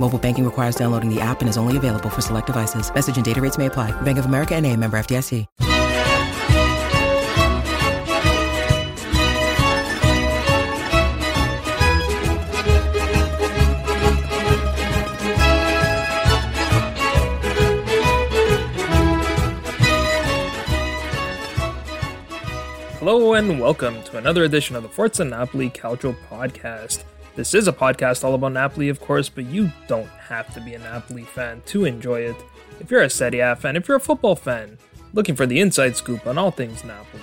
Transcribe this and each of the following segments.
Mobile banking requires downloading the app and is only available for select devices. Message and data rates may apply. Bank of America and a member FDIC. Hello and welcome to another edition of the Forza Napoli Calcio podcast. This is a podcast all about Napoli, of course, but you don't have to be a Napoli fan to enjoy it. If you're a Serie A fan, if you're a football fan, looking for the inside scoop on all things Napoli,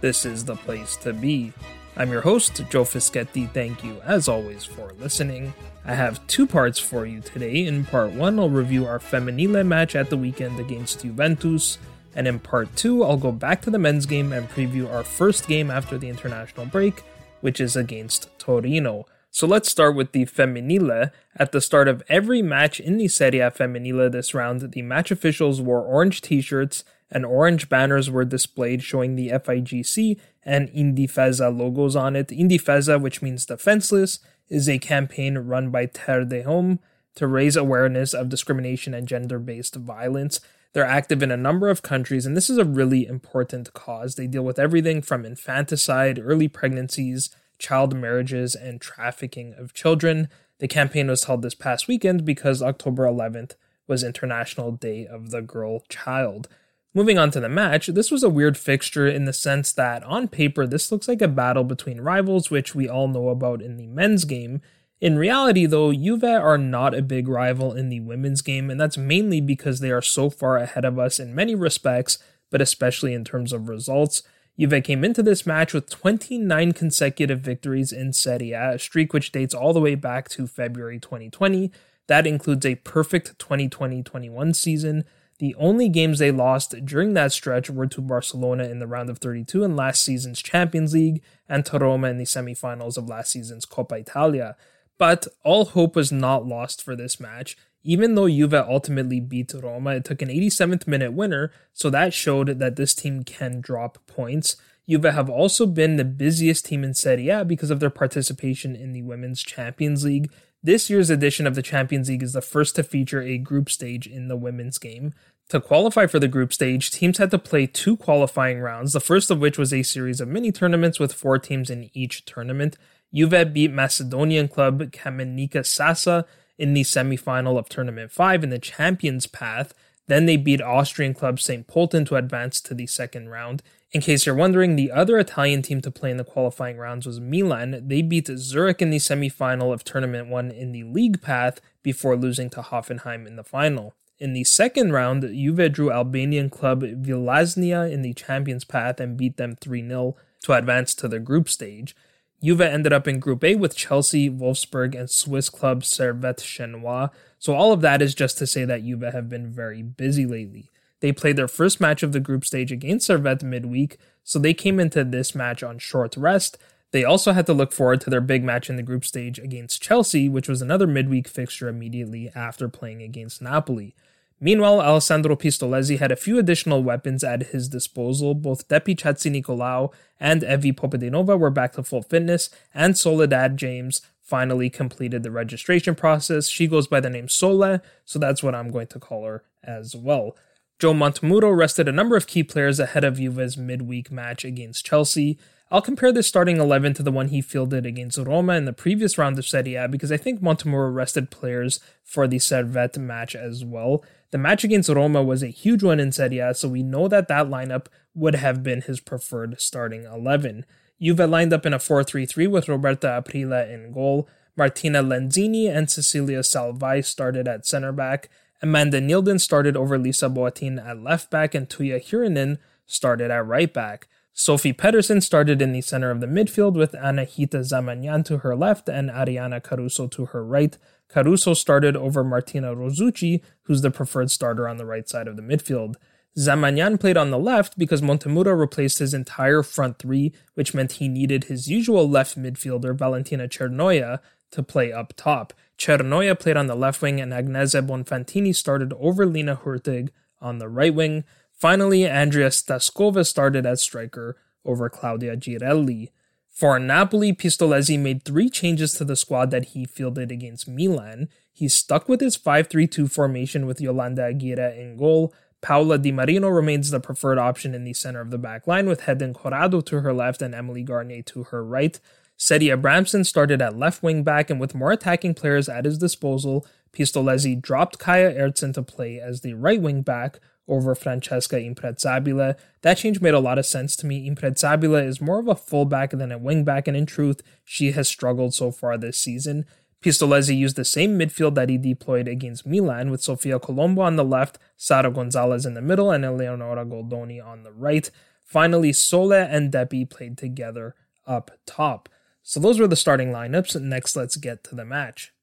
this is the place to be. I'm your host, Joe Fischetti. Thank you, as always, for listening. I have two parts for you today. In part one, I'll review our Femminile match at the weekend against Juventus. And in part two, I'll go back to the men's game and preview our first game after the international break, which is against Torino. So let's start with the Femminile. At the start of every match in the Serie A Femminile this round, the match officials wore orange t shirts and orange banners were displayed showing the FIGC and Indifesa logos on it. Indifesa, which means defenseless, is a campaign run by Terre des Hommes to raise awareness of discrimination and gender based violence. They're active in a number of countries, and this is a really important cause. They deal with everything from infanticide, early pregnancies, child marriages, and trafficking of children. The campaign was held this past weekend because October 11th was International Day of the Girl Child. Moving on to the match, this was a weird fixture in the sense that on paper, this looks like a battle between rivals, which we all know about in the men's game. In reality, though, Juve are not a big rival in the women's game, and that's mainly because they are so far ahead of us in many respects, but especially in terms of results. Juve came into this match with 29 consecutive victories in Serie A, a streak which dates all the way back to February 2020. That includes a perfect 2020 21 season. The only games they lost during that stretch were to Barcelona in the round of 32 in last season's Champions League and to Roma in the semifinals of last season's Coppa Italia. But all hope was not lost for this match. Even though Juve ultimately beat Roma, it took an 87th minute winner, so that showed that this team can drop points. Juve have also been the busiest team in Serie A because of their participation in the Women's Champions League. This year's edition of the Champions League is the first to feature a group stage in the women's game. To qualify for the group stage, teams had to play two qualifying rounds, the first of which was a series of mini tournaments with four teams in each tournament. Juve beat Macedonian club Kamenica Sasa in the semifinal of Tournament 5 in the Champions Path. Then they beat Austrian club St. Pölten to advance to the second round. In case you're wondering, the other Italian team to play in the qualifying rounds was Milan. They beat Zurich in the semifinal of Tournament 1 in the league path before losing to Hoffenheim in the final. In the second round, Juve drew Albanian club Vllaznia in the Champions Path and beat them 3 0 to advance to the group stage. Juve ended up in Group A with Chelsea, Wolfsburg, and Swiss club Servette Chenois. So all of that is just to say that Juve have been very busy lately. They played their first match of the group stage against Servette midweek, so they came into this match on short rest. They also had to look forward to their big match in the group stage against Chelsea, which was another midweek fixture immediately after playing against Napoli. Meanwhile, Alessandro Pistolesi had a few additional weapons at his disposal. Both Depi Chatzinikolaou and Evie Popadinová were back to full fitness, and Soledad Jaimes finally completed the registration process. She goes by the name Sole, so that's what I'm going to call her as well. Joe Montemurro rested a number of key players ahead of Juve's midweek match against Chelsea. I'll compare this starting 11 to the one he fielded against Roma in the previous round of Serie A because I think Montemurro rested players for the Servette match as well. The match against Roma was a huge one in Serie A, so we know that that lineup would have been his preferred starting 11. Juve lined up in a 4 3 3 with Roberta Aprile in goal. Martina Lenzini and Cecilia Salvai started at center back. Amanda Nilden started over Lisa Boattin at left back, and Tuija Hyyrynen started at right back. Sophie Pedersen started in the center of the midfield with Anahita Zamanian to her left and Ariana Caruso to her right. Caruso started over Martina Rosucci, who's the preferred starter on the right side of the midfield. Zamanian played on the left because Montemurro replaced his entire front three, which meant he needed his usual left midfielder, Valentina Cernoia, to play up top. Cernoia played on the left wing, and Agnese Bonfantini started over Lina Hurtig on the right wing. Finally, Andrea Staskova started as striker over Claudia Girelli. For Napoli, Pistolesi made three changes to the squad that he fielded against Milan. He stuck with his 5 3 2 formation with Yolanda Aguirre in goal. Paola Di Marino remains the preferred option in the center of the back line, with Hedin Corrado to her left and Emily Garnier to her right. Seti Abramson started at left wing back, and with more attacking players at his disposal, Pistolesi dropped Kaya Erzen to play as the right wing back, over Francesca Imprezzabile. That change made a lot of sense to me. Imprezzabile is more of a fullback than a wingback, and in truth, she has struggled so far this season. Pistolesi used the same midfield that he deployed against Milan, with Sofia Colombo on the left, Sara Gonzalez in the middle, and Eleonora Goldoni on the right. Finally, Sole and Depi played together up top. So those were the starting lineups. Next, let's get to the match.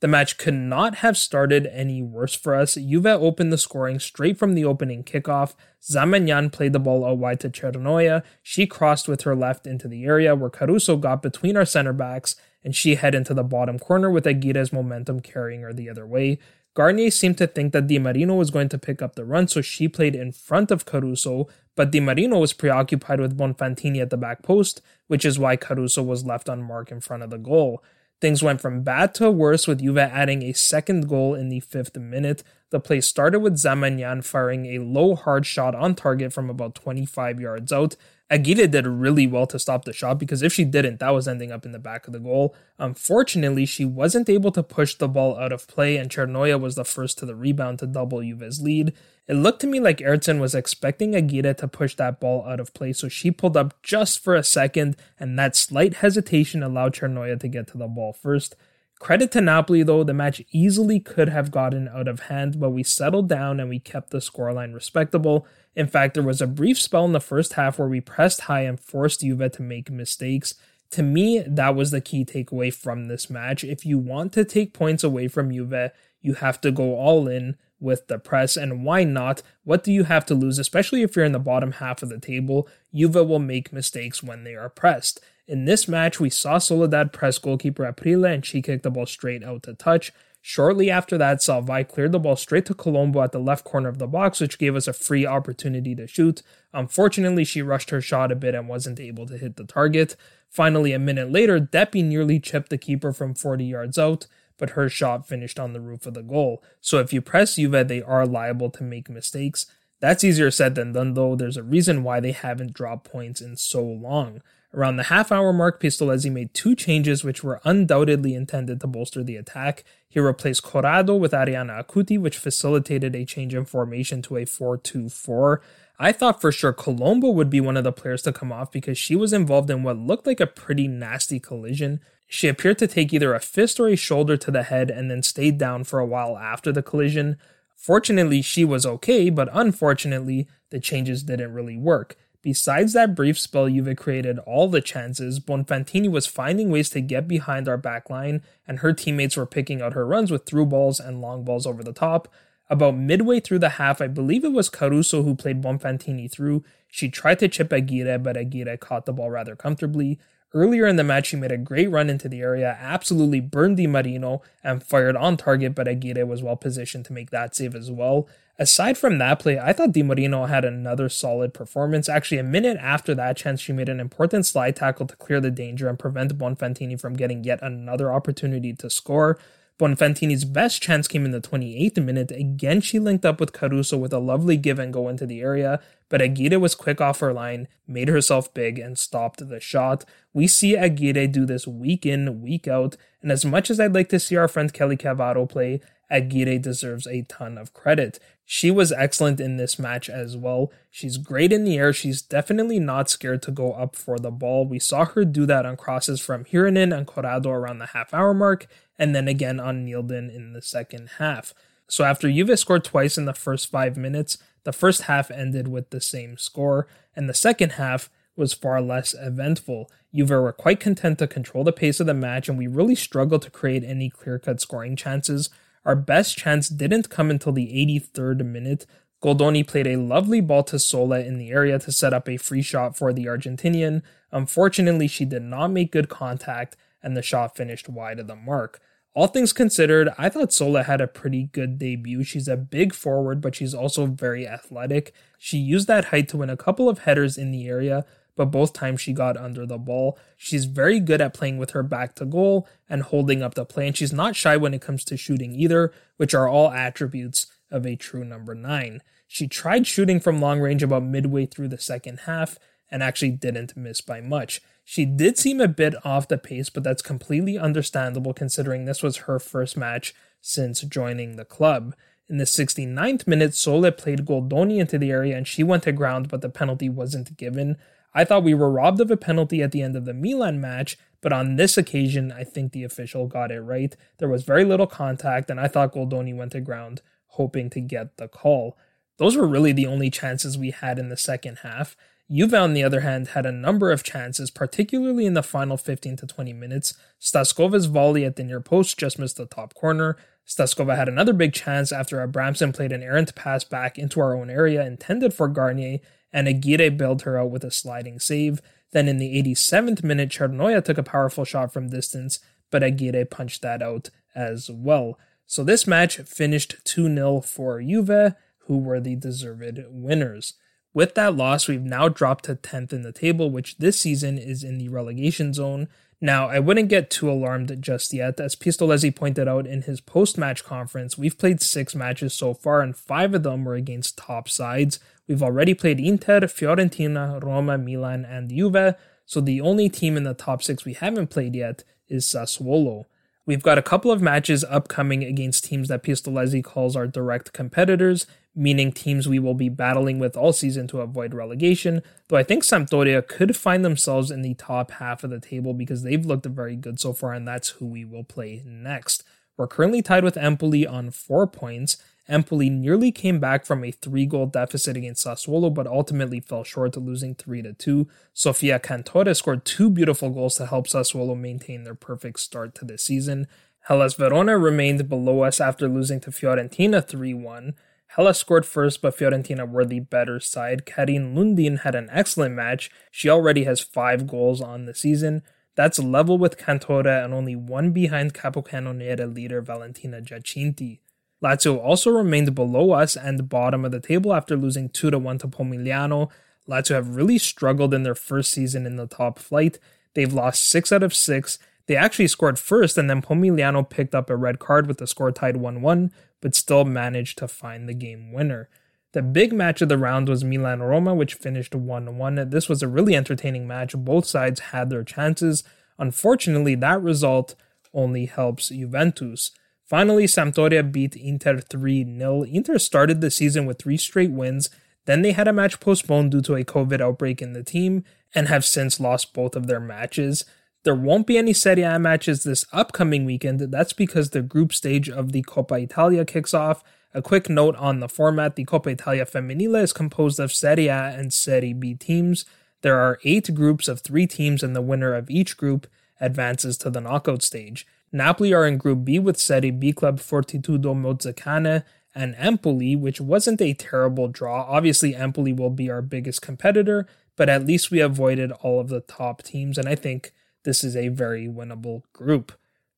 The match could not have started any worse for us. Juve opened the scoring straight from the opening kickoff. Zamanian played the ball out wide to Cernoia. She crossed with her left into the area where Caruso got between our center backs and she head into the bottom corner with Aguirre's momentum carrying her the other way. Garnier seemed to think that Di Marino was going to pick up the run, so she played in front of Caruso, but Di Marino was preoccupied with Bonfantini at the back post, which is why Caruso was left on mark in front of the goal. Things went from bad to worse with Juve adding a second goal in the fifth minute. The play started with Zamanian firing a low hard shot on target from about 25 yards out. Aguirre did really well to stop the shot because if she didn't, that was ending up in the back of the goal. Unfortunately, she wasn't able to push the ball out of play, and Cernoia was the first to the rebound to double Juve's lead. It looked to me like Erzen was expecting Aguirre to push that ball out of play, so she pulled up just for a second, and that slight hesitation allowed Cernoia to get to the ball first. Credit to Napoli though, the match easily could have gotten out of hand, but we settled down and we kept the scoreline respectable. In fact, there was a brief spell in the first half where we pressed high and forced Juve to make mistakes. To me, that was the key takeaway from this match. If you want to take points away from Juve, you have to go all in with the press, and why not? What do you have to lose, especially if you're in the bottom half of the table? Juve will make mistakes when they are pressed. In this match, we saw Soledad press goalkeeper Aprile and she kicked the ball straight out to touch. Shortly after that, Salvai cleared the ball straight to Colombo at the left corner of the box, which gave us a free opportunity to shoot. Unfortunately, she rushed her shot a bit and wasn't able to hit the target. Finally, a minute later, Depi nearly chipped the keeper from 40 yards out but her shot finished on the roof of the goal. So if you press Juve, they are liable to make mistakes. That's easier said than done, though. There's a reason why they haven't dropped points in so long. Around the half hour mark, Pistolesi made two changes which were undoubtedly intended to bolster the attack. He replaced Corrado with Ariana Acuti, which facilitated a change in formation to a 4 2 4. I thought for sure Colombo would be one of the players to come off because she was involved in what looked like a pretty nasty collision. She appeared to take either a fist or a shoulder to the head and then stayed down for a while after the collision. Fortunately, she was okay, but unfortunately, the changes didn't really work. Besides that brief spell, Juve created all the chances. Bonfantini was finding ways to get behind our backline, and her teammates were picking out her runs with through balls and long balls over the top. About midway through the half, I believe it was Caruso who played Bonfantini through. She tried to chip Aguirre, but Aguirre caught the ball rather comfortably. Earlier in the match, he made a great run into the area, absolutely burned Di Marino, and fired on target, but Aguirre was well positioned to make that save as well. Aside from that play, I thought Di Marino had another solid performance. Actually, a minute after that chance, she made an important slide tackle to clear the danger and prevent Bonfantini from getting yet another opportunity to score. Bonfantini's best chance came in the 28th minute. Again, she linked up with Caruso with a lovely give and go into the area, but Aguirre was quick off her line, made herself big, and stopped the shot. We see Aguirre do this week in, week out, and as much as I'd like to see our friend Kelly Cavaro play, Aguirre deserves a ton of credit. She was excellent in this match as well. She's great in the air. She's definitely not scared to go up for the ball. We saw her do that on crosses from Hyyrynen and Corrado around the half hour mark, and then again on Nilden in the second half. So after Juve scored twice in the first five minutes, the first half ended with the same score, and the second half was far less eventful. Juve were quite content to control the pace of the match, and we really struggled to create any clear cut scoring chances. Our best chance didn't come until the 83rd minute. Goldoni played a lovely ball to Sole in the area to set up a free shot for the Argentinian. Unfortunately, she did not make good contact and the shot finished wide of the mark. All things considered, I thought Sole had a pretty good debut. She's a big forward, but she's also very athletic. She used that height to win a couple of headers in the area, but both times she got under the ball. She's very good at playing with her back to goal and holding up the play, and she's not shy when it comes to shooting either, which are all attributes of a true number nine. She tried shooting from long range about midway through the second half and actually didn't miss by much. She did seem a bit off the pace, but that's completely understandable considering this was her first match since joining the club. In the 69th minute, Sole played Goldoni into the area and she went to ground, but the penalty wasn't given. I thought we were robbed of a penalty at the end of the Milan match, but on this occasion, I think the official got it right. There was very little contact, and I thought Goldoni went to ground, hoping to get the call. Those were really the only chances we had in the second half. Juve, on the other hand, had a number of chances, particularly in the final 15 to 20 minutes. Staskova's volley at the near post just missed the top corner. Staskova had another big chance after Abramson played an errant pass back into our own area intended for Garnier, and Aguirre bailed her out with a sliding save. Then in the 87th minute, Cernoia took a powerful shot from distance, but Aguirre punched that out as well. So this match finished 2 0 for Juve, who were the deserved winners. With that loss, we've now dropped to 10th in the table, which this season is in the relegation zone. Now, I wouldn't get too alarmed just yet. As Pistolesi pointed out in his post match conference, we've played six matches so far, and five of them were against top sides. We've already played Inter, Fiorentina, Roma, Milan, and Juve, so the only team in the top six we haven't played yet is Sassuolo. We've got a couple of matches upcoming against teams that Pistolesi calls our direct competitors, meaning teams we will be battling with all season to avoid relegation. Though I think Sampdoria could find themselves in the top half of the table because they've looked very good so far, and that's who we will play next. We're currently tied with Empoli on four points. Empoli nearly came back from a three goal deficit against Sassuolo, but ultimately fell short, to losing 3 to 2. Sofia Cantore scored two beautiful goals to help Sassuolo maintain their perfect start to the season. Hellas Verona remained below us after losing to Fiorentina 3 1. Hellas scored first, but Fiorentina were the better side. Karin Lundin had an excellent match. She already has five goals on the season. That's level with Cantore and only one behind Capocannoniere leader Valentina Giacinti. Lazio also remained below us and bottom of the table after losing 2 1 to Pomigliano. Lazio have really struggled in their first season in the top flight. They've lost 6 out of 6. They actually scored first, and then Pomigliano picked up a red card with the score tied 1 1, but still managed to find the game winner. The big match of the round was Milan Roma, which finished 1 1. This was a really entertaining match. Both sides had their chances. Unfortunately, that result only helps Juventus. Finally, Sampdoria beat Inter 3 0. Inter started the season with three straight wins. Then they had a match postponed due to a COVID outbreak in the team and have since lost both of their matches. There won't be any Serie A matches this upcoming weekend. That's because the group stage of the Coppa Italia kicks off. A quick note on the format the Coppa Italia Femminile is composed of Serie A and Serie B teams. There are eight groups of three teams, and the winner of each group advances to the knockout stage. Napoli are in Group B with Serie B club Fortitudo Mozzecane and Empoli, which wasn't a terrible draw. Obviously, Empoli will be our biggest competitor, but at least we avoided all of the top teams, and I think this is a very winnable group.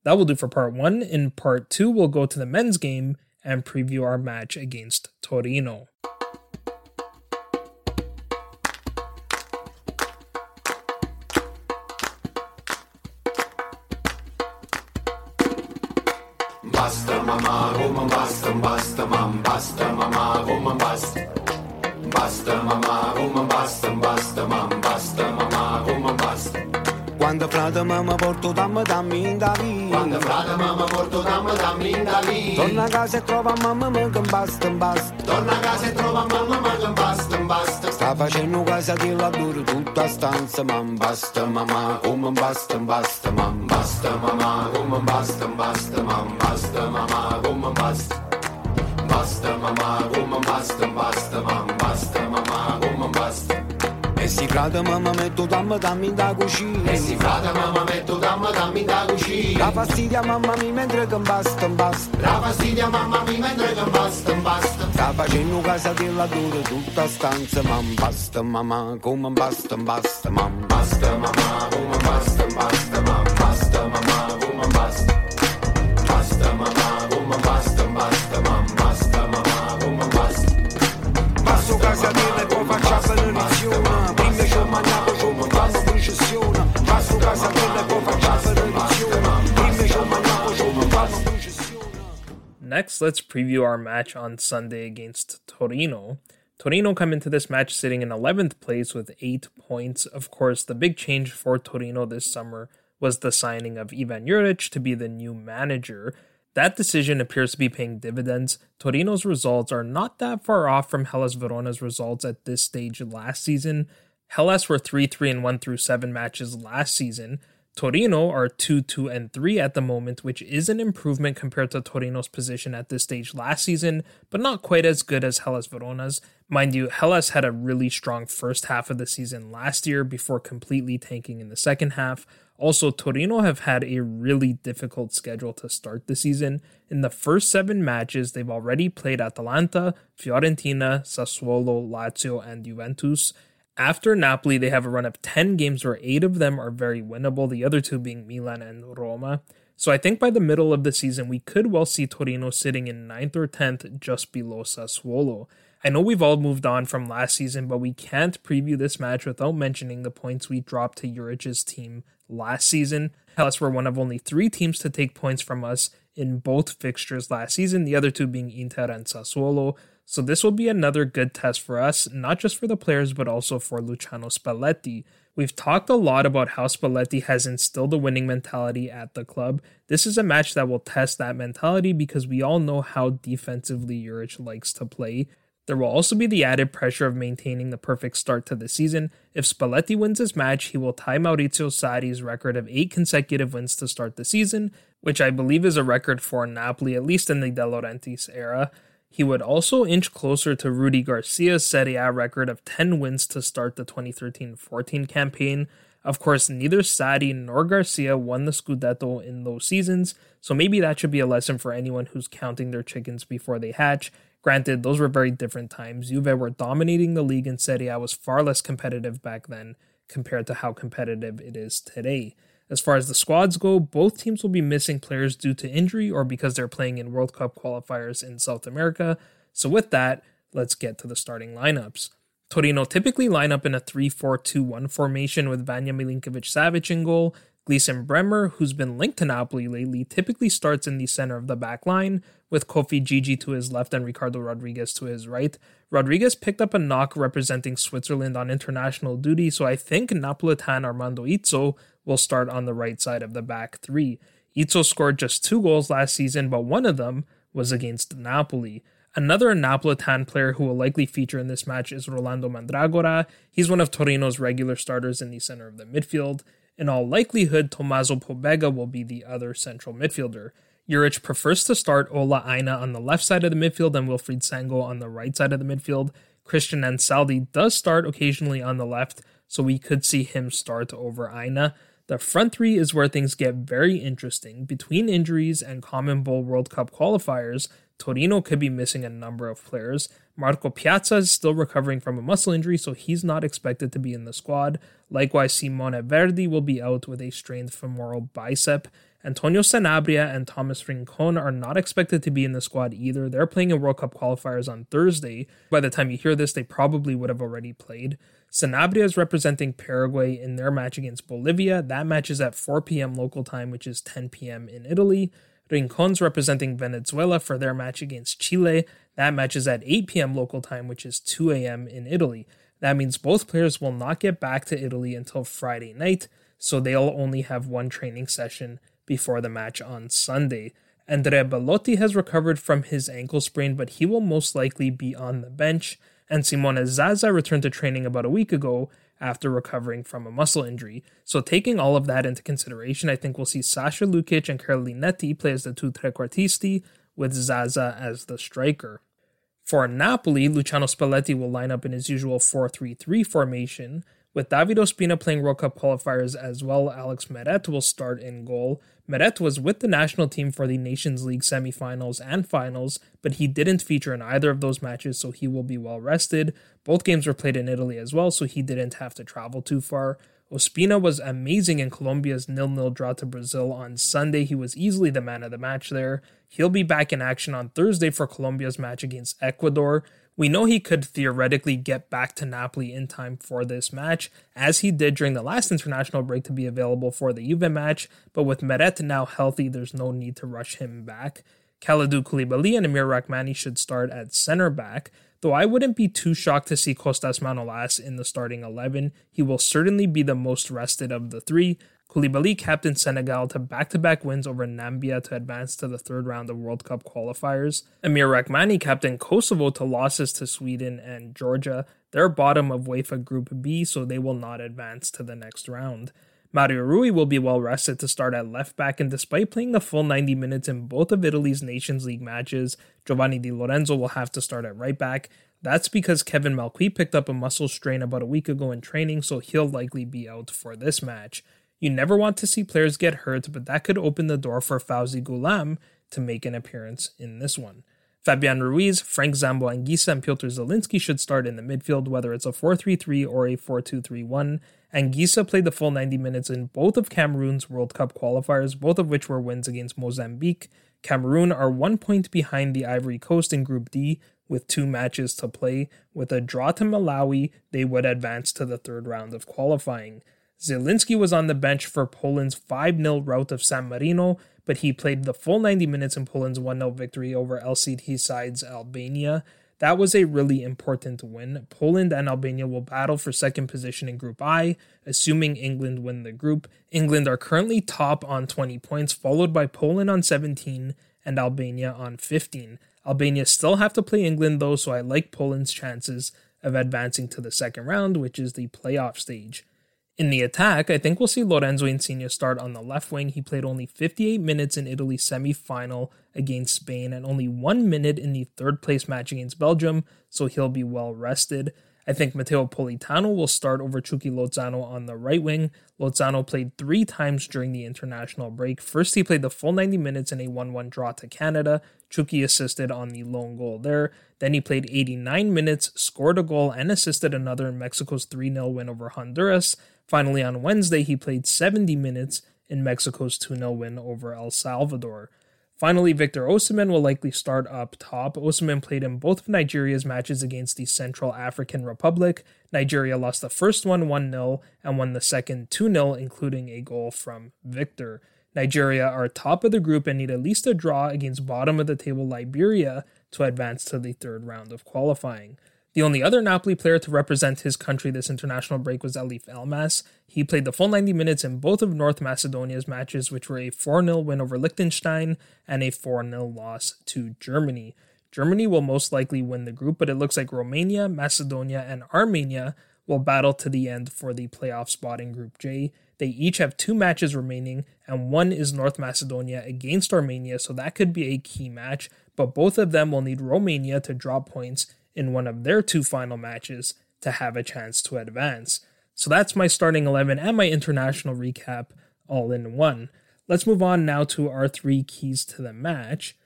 That will do for part one. In part two, we'll go to the men's game and preview our match against Torino. Frate mamma porto dammi dammi in da via Quando frate mamma porto dammi dammi in da lì. Torna a casa e trova mamma ma che basta basta Torna a casa e trova mamma ma che basta, basta. Sta facendo casa di lavoro tutta stanza mam basta mamma come basta basta mam Basta mama, woman, basta, basta, mam, basta mama, woman, basta. Basta mama, woman, basta, basta, mam, basta si frate mamma metto dammi dammi in da cucina E si frate mamma metto dammi dammi da La cucina. fastidia mamma mi mentre che basta basta La fastidia mamma mi mentre che basta, basta. Sta facendo casa di lavoro tutta stanza mam basta mamma come basta basta mam Basta mama, woman, basta, basta, mam, basta mama, woman, basta. Basta mama, woman, basta, basta, mam, basta mama, woman, basta. Passo casa di e poi faccio la Next, let's preview our match on Sunday against Torino. Torino come into this match sitting in 11th place with 8 points. Of course, the big change for Torino this summer was the signing of Ivan Juric to be the new manager. That decision appears to be paying dividends. Torino's results are not that far off from Hellas Verona's results at this stage last season. Hellas were 3 3 and 1 through 7 matches last season. Torino are 2 2 and 3 at the moment, which is an improvement compared to Torino's position at this stage last season, but not quite as good as Hellas Verona's. Mind you, Hellas had a really strong first half of the season last year before completely tanking in the second half. Also, Torino have had a really difficult schedule to start the season. In the first seven matches, they've already played Atalanta, Fiorentina, Sassuolo, Lazio, and Juventus. After Napoli, they have a run of 10 games where 8 of them are very winnable, the other two being Milan and Roma. So I think by the middle of the season, we could well see Torino sitting in 9th or 10th just below Sassuolo. I know we've all moved on from last season, but we can't preview this match without mentioning the points we dropped to Juric's team last season. Hellas were one of only three teams to take points from us in both fixtures last season, the other two being Inter and Sassuolo. So this will be another good test for us, not just for the players, but also for Luciano Spalletti. We've talked a lot about how Spalletti has instilled a winning mentality at the club. This is a match that will test that mentality because we all know how defensively Juric likes to play. There will also be the added pressure of maintaining the perfect start to the season. If Spalletti wins this match, he will tie Maurizio Sarri's record of eight consecutive wins to start the season, which I believe is a record for Napoli, at least in the De Laurentiis era. He would also inch closer to Rudy Garcia's Serie A record of 10 wins to start the 2013 14 campaign. Of course, neither Sarri nor Garcia won the Scudetto in those seasons, so maybe that should be a lesson for anyone who's counting their chickens before they hatch. Granted, those were very different times. Juve were dominating the league and Serie A was far less competitive back then compared to how competitive it is today. As far as the squads go, both teams will be missing players due to injury or because they're playing in World Cup qualifiers in South America. So, with that, let's get to the starting lineups. Torino typically line up in a 3 4 2 1 formation with Vanya Milinkovic Savic in goal. Gleison Bremer, who's been linked to Napoli lately, typically starts in the center of the back line, with Koffi Djidji to his left and Ricardo Rodriguez to his right. Rodriguez picked up a knock representing Switzerland on international duty, so I think Napolitan Armando Izzo will start on the right side of the back three. Izzo scored just two goals last season, but one of them was against Napoli. Another Napolitan player who will likely feature in this match is Rolando Mandragora. He's one of Torino's regular starters in the center of the midfield. In all likelihood, Tommaso Pobega will be the other central midfielder. Juric prefers to start Ola Aina on the left side of the midfield and Wilfried Singo on the right side of the midfield. Christian Ansaldi does start occasionally on the left, so we could see him start over Aina. The front three is where things get very interesting. Between injuries and CONMEBOL World Cup qualifiers, Torino could be missing a number of players. Marco Pjaca is still recovering from a muscle injury, so he's not expected to be in the squad. Likewise, Simone Verdi will be out with a strained femoral bicep. Antonio Sanabria and Thomas Rincon are not expected to be in the squad either. They're playing in World Cup qualifiers on Thursday. By the time you hear this, they probably would have already played. Sanabria is representing Paraguay in their match against Bolivia. That match is at 4 p.m. local time, which is 10 p.m. in Italy. Rincon's representing Venezuela for their match against Chile. That match is at 8 p.m. local time, which is 2 a.m. in Italy. That means both players will not get back to Italy until Friday night, so they'll only have one training session before the match on Sunday. Andrea Belotti has recovered from his ankle sprain, but he will most likely be on the bench. And Simone Zaza returned to training about a week ago after recovering from a muscle injury. So, taking all of that into consideration, I think we'll see Sasha Lukic and Karol Linetti play as the two trequartisti, with Zaza as the striker. For Napoli, Luciano Spalletti will line up in his usual 4 3 3 formation. With David Ospina playing World Cup qualifiers as well, Alex Meret will start in goal. Meret was with the national team for the Nations League semifinals and finals, but he didn't feature in either of those matches, so he will be well rested. Both games were played in Italy as well, so he didn't have to travel too far. Ospina was amazing in Colombia's nil-nil draw to Brazil on Sunday. He was easily the man of the match there. He'll be back in action on Thursday for Colombia's match against Ecuador. We know he could theoretically get back to Napoli in time for this match, as he did during the last international break to be available for the Juve match, but with Meret now healthy, there's no need to rush him back. Kalidou Koulibaly and Amir Rrahmani should start at center back, though I wouldn't be too shocked to see Costas Manolas in the starting 11. He will certainly be the most rested of the three, Koulibaly captained Senegal to back to back wins over Namibia to advance to the third round of World Cup qualifiers. Amir Rrahmani captained Kosovo to losses to Sweden and Georgia. They're bottom of UEFA Group B, so they will not advance to the next round. Mario Rui will be well rested to start at left back, and despite playing the full 90 minutes in both of Italy's Nations League matches, Giovanni Di Lorenzo will have to start at right back. That's because Kevin Malcuit picked up a muscle strain about a week ago in training, so he'll likely be out for this match. You never want to see players get hurt, but that could open the door for Fauzi Ghoulam to make an appearance in this one. Fabian Ruiz, Frank Zambo Anguissa, and Piotr Zielinski should start in the midfield, whether it's a 4 3 3 or a 4 2 3 1. Anguissa played the full 90 minutes in both of Cameroon's World Cup qualifiers, both of which were wins against Mozambique. Cameroon are one point behind the Ivory Coast in Group D with two matches to play. With a draw to Malawi, they would advance to the third round of qualifying. Zielinski was on the bench for Poland's 5 0 rout of San Marino, but he played the full 90 minutes in Poland's 1 0 victory over LCT sides Albania. That was a really important win. Poland and Albania will battle for second position in Group I, assuming England win the group. England are currently top on 20 points, followed by Poland on 17 and Albania on 15. Albania still have to play England though, so I like Poland's chances of advancing to the second round, which is the playoff stage. In the attack, I think we'll see Lorenzo Insigne start on the left wing. He played only 58 minutes in Italy's semi final against Spain and only one minute in the third place match against Belgium, so he'll be well rested. I think Matteo Politano will start over Chucky Lozano on the right wing. Lozano played three times during the international break. First, he played the full 90 minutes in a 1 1 draw to Canada. Chucky assisted on the lone goal there. Then he played 89 minutes, scored a goal, and assisted another in Mexico's 3 0 win over Honduras. Finally, on Wednesday, he played 70 minutes in Mexico's 2 0 win over El Salvador. Finally, Victor Osimhen will likely start up top. Osimhen played in both of Nigeria's matches against the Central African Republic. Nigeria lost the first one 1 0 and won the second 2 0, including a goal from Victor. Nigeria are top of the group and need at least a draw against bottom of the table Liberia to advance to the third round of qualifying. The only other Napoli player to represent his country this international break was Elif Elmas. He played the full 90 minutes in both of North Macedonia's matches, which were a 4 0 win over Liechtenstein and a 4 0 loss to Germany. Germany will most likely win the group, but it looks like Romania, Macedonia, and Armenia will battle to the end for the playoff spot in Group J. They each have two matches remaining, and one is North Macedonia against Armenia, so that could be a key match. But both of them will need Romania to drop points in one of their two final matches to have a chance to advance. So that's my starting 11 and my international recap all in one. Let's move on now to our three keys to the match.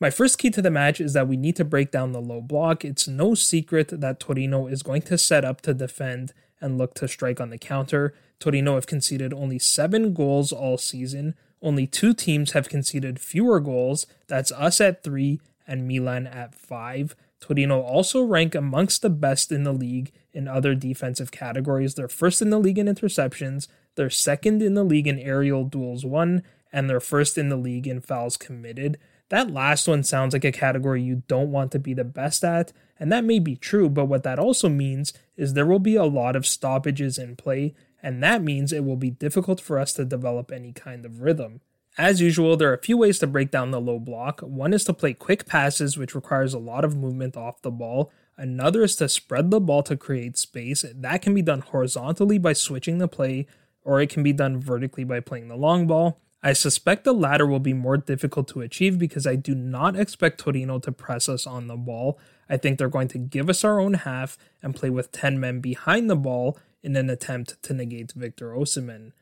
My first key to the match is that we need to break down the low block. It's no secret that Torino is going to set up to defend and look to strike on the counter. Torino have conceded only seven goals all season. Only two teams have conceded fewer goals. That's us at three and Milan at five. Torino also rank amongst the best in the league in other defensive categories. They're first in the league in interceptions, they're second in the league in aerial duels won, and they're first in the league in fouls committed. That last one sounds like a category you don't want to be the best at, and that may be true, but what that also means is there will be a lot of stoppages in play, and that means it will be difficult for us to develop any kind of rhythm. As usual, there are a few ways to break down the low block. One is to play quick passes, which requires a lot of movement off the ball. Another is to spread the ball to create space. That can be done horizontally by switching the play, or it can be done vertically by playing the long ball. I suspect the latter will be more difficult to achieve because I do not expect Torino to press us on the ball. I think they're going to give us our own half and play with 10 men behind the ball in an attempt to negate Victor Osimhen.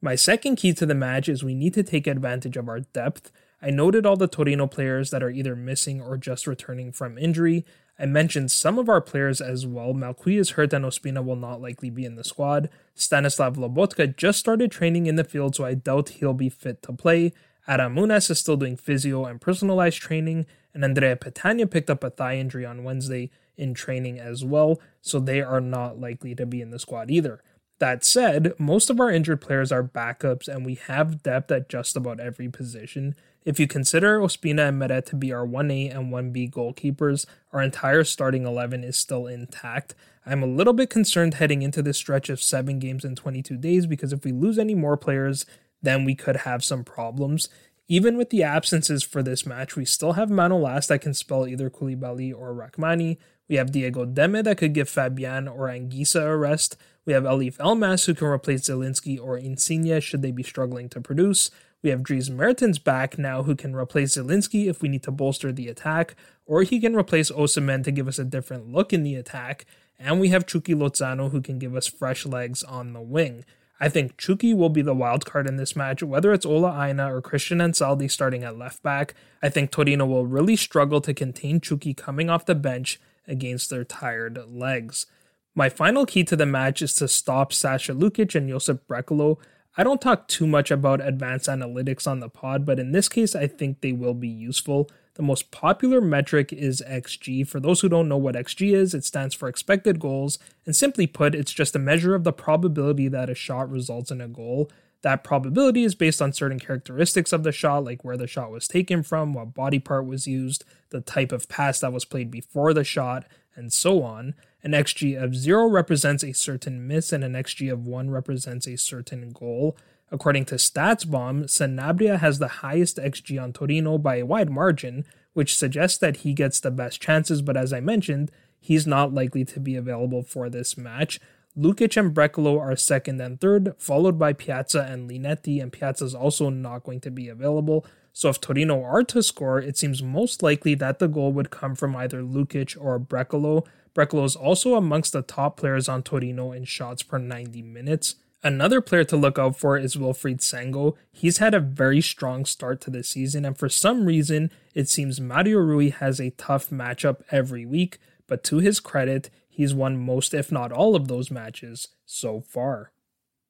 My second key to the match is we need to take advantage of our depth. I noted all the Torino players that are either missing or just returning from injury. I mentioned some of our players as well. Malcuit is hurt and Ospina will not likely be in the squad. Stanislav Lobotka just started training in the field, so I doubt he'll be fit to play. Adam is still doing physio and personalized training, and Andrea Petagna picked up a thigh injury on Wednesday in training as well, so they are not likely to be in the squad either. That said, most of our injured players are backups, and we have depth at just about every position. If you consider Ospina and Meret to be our 1A and 1B goalkeepers, our entire starting 11 is still intact. I'm a little bit concerned heading into this stretch of 7 games in 22 days because if we lose any more players, then we could have some problems. Even with the absences for this match, we still have Manolas that can spell either Koulibaly or Rrahmani. We have Diego Demme that could give Fabian or Anguissa a rest. We have Elif Elmas who can replace Zielinski or Insigne should they be struggling to produce. We have Dries Mertens back now who can replace Zielinski if we need to bolster the attack, or he can replace Osimhen to give us a different look in the attack. And we have Chucky Lozano who can give us fresh legs on the wing. I think Chucky will be the wild card in this match, whether it's Ola Aina or Christian Ansaldi starting at left back. I think Torino will really struggle to contain Chucky coming off the bench against their tired legs. My final key to the match is to stop Sasha Lukic and Josip Brekalo. I don't talk too much about advanced analytics on the pod, but in this case, I think they will be useful. The most popular metric is XG. For those who don't know what XG is, it stands for expected goals, and simply put, it's just a measure of the probability that a shot results in a goal. That probability is based on certain characteristics of the shot, like where the shot was taken from, what body part was used, the type of pass that was played before the shot, and so on. An XG of 0 represents a certain miss, and an XG of 1 represents a certain goal. According to StatsBomb, Sanabria has the highest XG on Torino by a wide margin, which suggests that he gets the best chances, but as I mentioned, he's not likely to be available for this match. Lukic and Brekalo are second and third, followed by Pjaca and Linetti, and Pjaca is also not going to be available. So if Torino are to score, it seems most likely that the goal would come from either Lukic or Brekalo. Brekalo is also amongst the top players on Torino in shots per 90 minutes. Another player to look out for is Wilfried Singo. He's had a very strong start to the season, and for some reason, it seems Mario Rui has a tough matchup every week, but to his credit, he's won most, if not all, of those matches so far.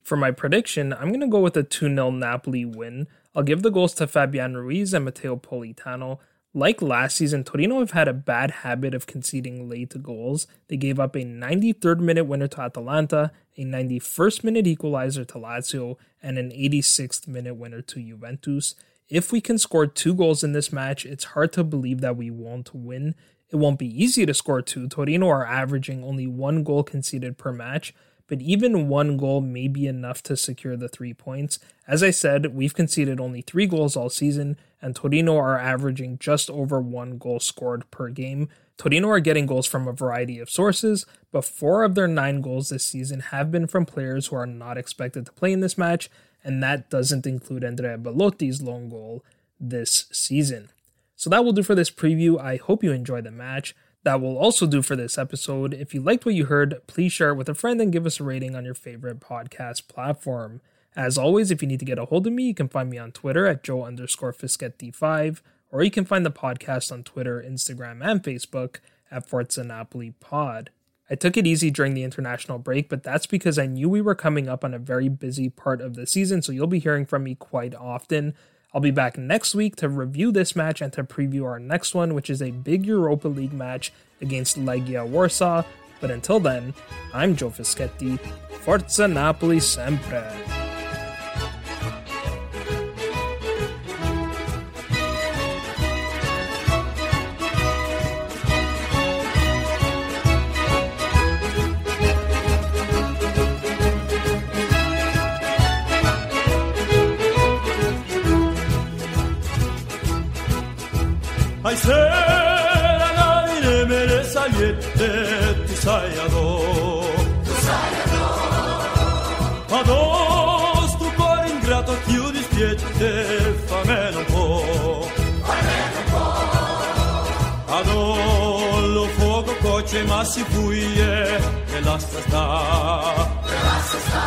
For my prediction, I'm going to go with a 2 0 Napoli win. I'll give the goals to Fabian Ruiz and Matteo Politano. Like last season, Torino have had a bad habit of conceding late goals. They gave up a 93rd minute winner to Atalanta, a 91st minute equalizer to Lazio, and an 86th minute winner to Juventus. If we can score two goals in this match, it's hard to believe that we won't win. It won't be easy to score two. Torino are averaging only one goal conceded per match, but even one goal may be enough to secure the three points. As I said, we've conceded only three goals all season, and Torino are averaging just over one goal scored per game. Torino are getting goals from a variety of sources, but four of their nine goals this season have been from players who are not expected to play in this match, and that doesn't include Andrea Belotti's lone goal this season. So that will do for this preview. I hope you enjoyed the match. That will also do for this episode. If you liked what you heard, please share it with a friend and give us a rating on your favorite podcast platform. As always, if you need to get a hold of me, you can find me on Twitter at Joe underscore Fischetti5 or you can find the podcast on Twitter, Instagram, and Facebook at Forza Napoli Pod. I took it easy during the international break, but that's because I knew we were coming up on a very busy part of the season, so you'll be hearing from me quite often. I'll be back next week to review this match and to preview our next one, which is a big Europa League match against Legia Warsaw. But until then, I'm Joe Fischetti. Forza Napoli sempre! Selanayne meresayette tusayado Tusayado Ma dosto cuore ingrato chiudi spiette famelo un po' Famelo un po' Adollo fuoco coce ma si fuie e lascia sta. E lascia sta.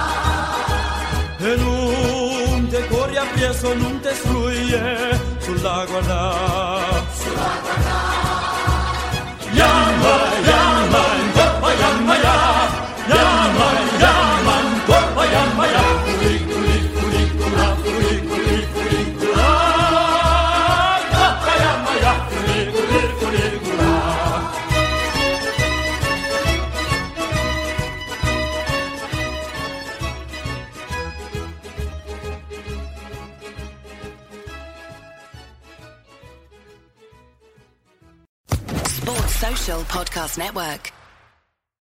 E non te corri a appresso non te struie sulla guardare Sulla guarda. Podcast Network.